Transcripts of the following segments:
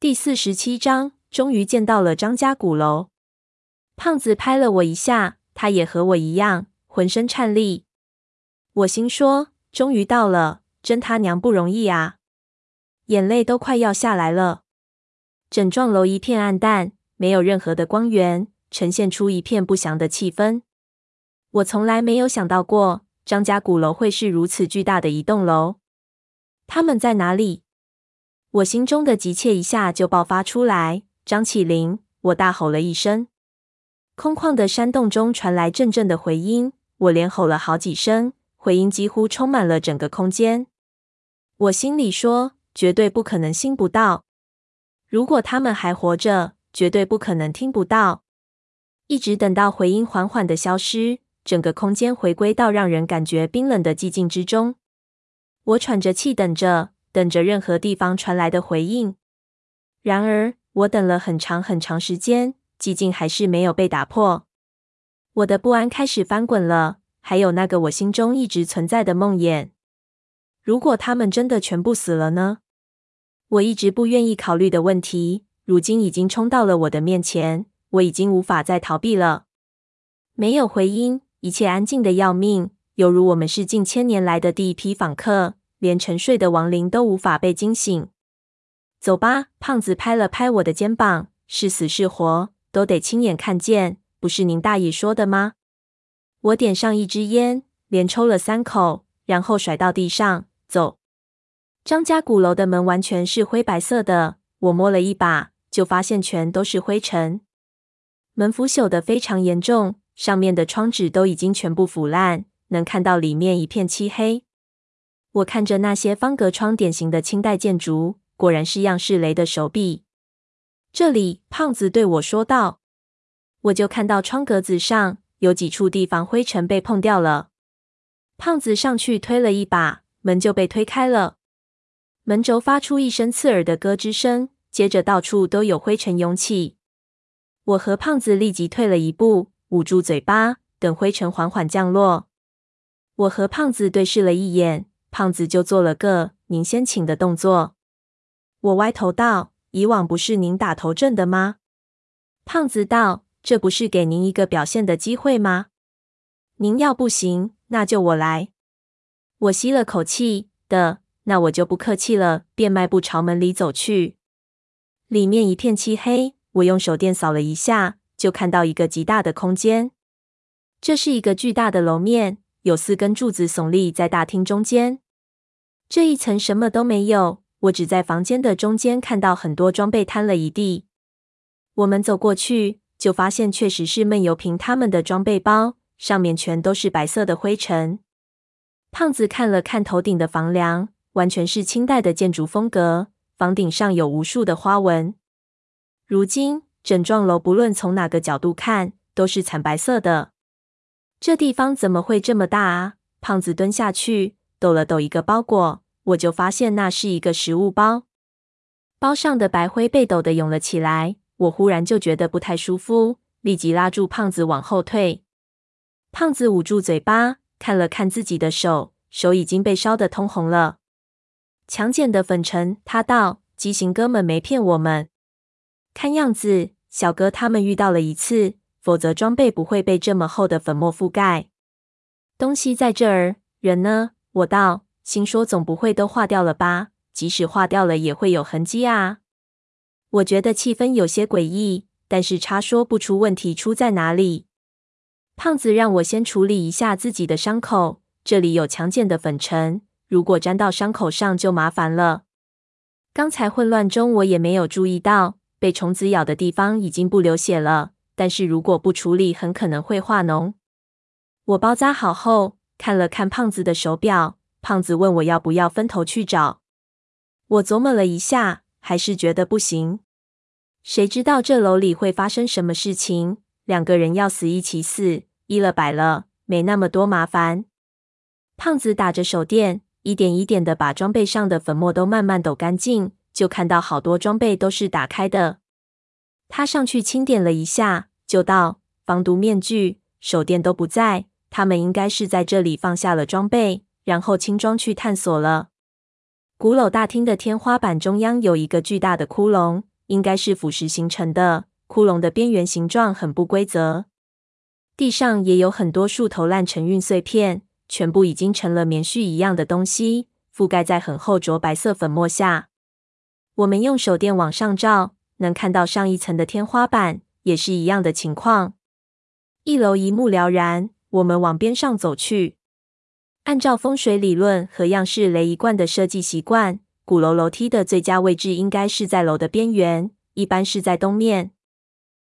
第四十七章，终于见到了张家鼓楼。胖子拍了我一下，他也和我一样，浑身颤栗。我心说：终于到了，真他娘不容易啊！眼泪都快要下来了。整幢楼一片暗淡，没有任何的光源，呈现出一片不祥的气氛。我从来没有想到过，张家鼓楼会是如此巨大的一栋楼。他们在哪里？我心中的急切一下就爆发出来。张起灵！我大吼了一声。空旷的山洞中传来阵阵的回音，我连吼了好几声，回音几乎充满了整个空间。我心里说：绝对不可能听不到。如果他们还活着，绝对不可能听不到。一直等到回音缓缓的消失，整个空间回归到让人感觉冰冷的寂静之中。我喘着气等着。等着任何地方传来的回应，然而我等了很长很长时间，寂静还是没有被打破。我的不安开始翻滚了，还有那个我心中一直存在的梦魇。如果他们真的全部死了呢？我一直不愿意考虑的问题，如今已经冲到了我的面前，我已经无法再逃避了。没有回音，一切安静的要命，犹如我们是近千年来的第一批访客。连沉睡的亡灵都无法被惊醒。走吧，胖子拍了拍我的肩膀，是死是活都得亲眼看见，不是您大爷说的吗？我点上一支烟，连抽了三口，然后甩到地上。走。张家鼓楼的门完全是灰白色的，我摸了一把，就发现全都是灰尘。门腐朽的非常严重，上面的窗纸都已经全部腐烂，能看到里面一片漆黑。我看着那些方格窗，典型的清代建筑，果然是样式雷的手笔。这里，胖子对我说道。我就看到窗格子上有几处地方灰尘被碰掉了。胖子上去推了一把，门就被推开了。门轴发出一声刺耳的咯吱声，接着到处都有灰尘涌起。我和胖子立即退了一步，捂住嘴巴，等灰尘缓缓降落。我和胖子对视了一眼。胖子就做了个“您先请”的动作。我歪头道：“以往不是您打头阵的吗？”胖子道：“这不是给您一个表现的机会吗？您要不行，那就我来。”我吸了口气的，那我就不客气了，便迈步朝门里走去。里面一片漆黑，我用手电扫了一下，就看到一个极大的空间。这是一个巨大的楼面。有四根柱子耸立在大厅中间，这一层什么都没有。我只在房间的中间看到很多装备摊了一地。我们走过去，就发现确实是闷油瓶他们的装备包，上面全都是白色的灰尘。胖子看了看头顶的房梁，完全是清代的建筑风格，房顶上有无数的花纹。如今整幢楼不论从哪个角度看，都是惨白色的。这地方怎么会这么大啊？胖子蹲下去抖了抖一个包裹，我就发现那是一个食物包。包上的白灰被抖得涌了起来，我忽然就觉得不太舒服，立即拉住胖子往后退。胖子捂住嘴巴，看了看自己的手，手已经被烧得通红了。强碱的粉尘，他道：“畸形哥们没骗我们，看样子小哥他们遇到了一次。”否则装备不会被这么厚的粉末覆盖。东西在这儿，人呢？我道，心说总不会都化掉了吧？即使化掉了，也会有痕迹啊。我觉得气氛有些诡异，但是插说不出问题出在哪里。胖子让我先处理一下自己的伤口，这里有强碱的粉尘，如果沾到伤口上就麻烦了。刚才混乱中我也没有注意到，被虫子咬的地方已经不流血了。但是如果不处理，很可能会化脓。我包扎好后，看了看胖子的手表。胖子问我要不要分头去找。我琢磨了一下，还是觉得不行。谁知道这楼里会发生什么事情？两个人要死一起死，一了百了，没那么多麻烦。胖子打着手电，一点一点的把装备上的粉末都慢慢抖干净，就看到好多装备都是打开的。他上去清点了一下。就道防毒面具、手电都不在，他们应该是在这里放下了装备，然后轻装去探索了。鼓楼大厅的天花板中央有一个巨大的窟窿，应该是腐蚀形成的。窟窿的边缘形状很不规则，地上也有很多树头烂成运碎片，全部已经成了棉絮一样的东西，覆盖在很厚浊白色粉末下。我们用手电往上照，能看到上一层的天花板也是一样的情况。一楼一目了然，我们往边上走去。按照风水理论和样式雷一贯的设计习惯，鼓楼楼梯的最佳位置应该是在楼的边缘，一般是在东面。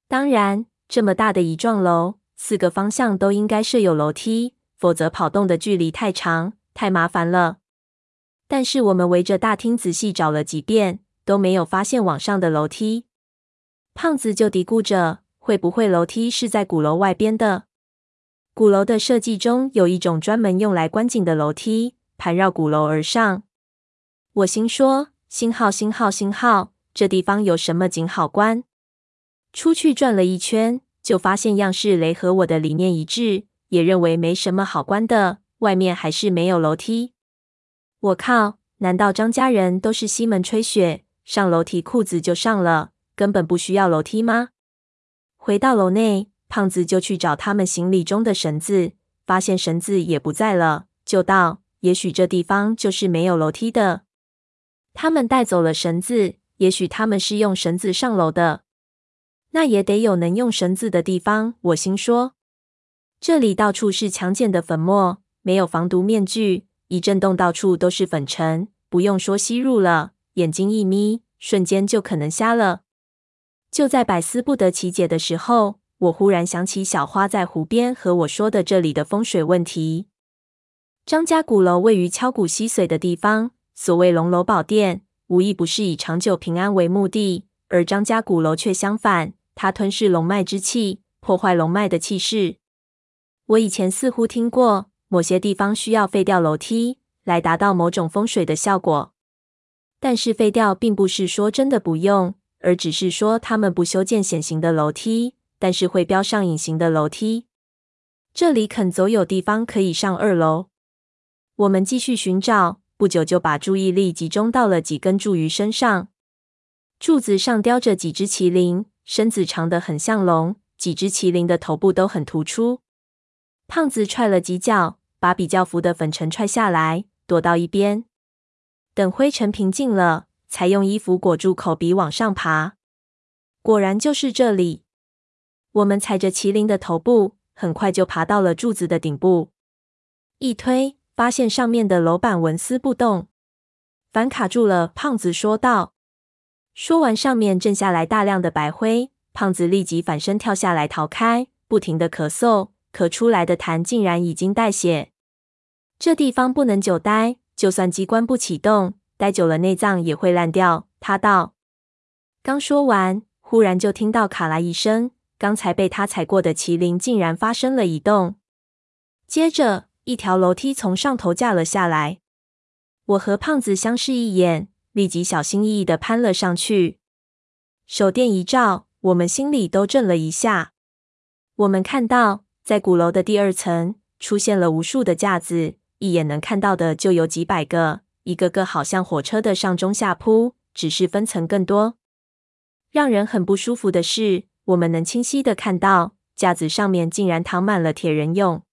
当然，这么大的一幢楼，四个方向都应该设有楼梯，否则跑动的距离太长，太麻烦了。但是我们围着大厅仔细找了几遍，都没有发现往上的楼梯。胖子就嘀咕着：“会不会楼梯是在鼓楼外边的？”鼓楼的设计中有一种专门用来观景的楼梯，盘绕鼓楼而上。我心说：“星号，星号，星号，这地方有什么景好观？”出去转了一圈，就发现样式雷和我的理念一致，也认为没什么好观的。外面还是没有楼梯。我靠！难道张家人都是西门吹雪，上楼梯裤子就上了，根本不需要楼梯吗？回到楼内，胖子就去找他们行李中的绳子，发现绳子也不在了，就道：也许这地方就是没有楼梯的。他们带走了绳子，也许他们是用绳子上楼的。那也得有能用绳子的地方，我心说。这里到处是强碱的粉末，没有防毒面具，一震动到处都是粉尘，不用说吸入了，眼睛一眯，瞬间就可能瞎了。就在百思不得其解的时候，我忽然想起小花在湖边和我说的这里的风水问题。张家鼓楼位于敲鼓吸髓的地方，所谓龙楼宝殿，无一不是以长久平安为目的，而张家鼓楼却相反。它吞噬龙脉之气，破坏龙脉的气势。我以前似乎听过，某些地方需要废掉楼梯来达到某种风水的效果。但是废掉并不是说真的不用，而只是说他们不修建显形的楼梯，但是会标上隐形的楼梯。这里肯走有地方可以上二楼。我们继续寻找，不久就把注意力集中到了几根柱鱼身上。柱子上雕着几只麒麟。身子长得很像龙，几只麒麟的头部都很突出。胖子踹了几脚，把比较浮的粉尘踹下来，躲到一边。等灰尘平静了，才用衣服裹住口鼻往上爬。果然就是这里。我们踩着麒麟的头部，很快就爬到了柱子的顶部。一推，发现上面的楼板纹丝不动，反卡住了。胖子说道。说完，上面震下来大量的白灰，胖子立即反身跳下来逃开，不停的咳嗽，咳出来的痰竟然已经带血。这地方不能久待，就算机关不启动，待久了内脏也会烂掉。他道。刚说完，忽然就听到卡啦一声，刚才被他踩过的麒麟竟然发生了移动。接着，一条楼梯从上头架了下来。我和胖子相视一眼。立即小心翼翼地攀了上去，手电一照，我们心里都震了一下。我们看到，在鼓楼的第二层出现了无数的架子，一眼能看到的就有几百个，一个个好像火车的上中下铺，只是分层更多。让人很不舒服的是，我们能清晰的看到架子上面竟然躺满了铁人俑。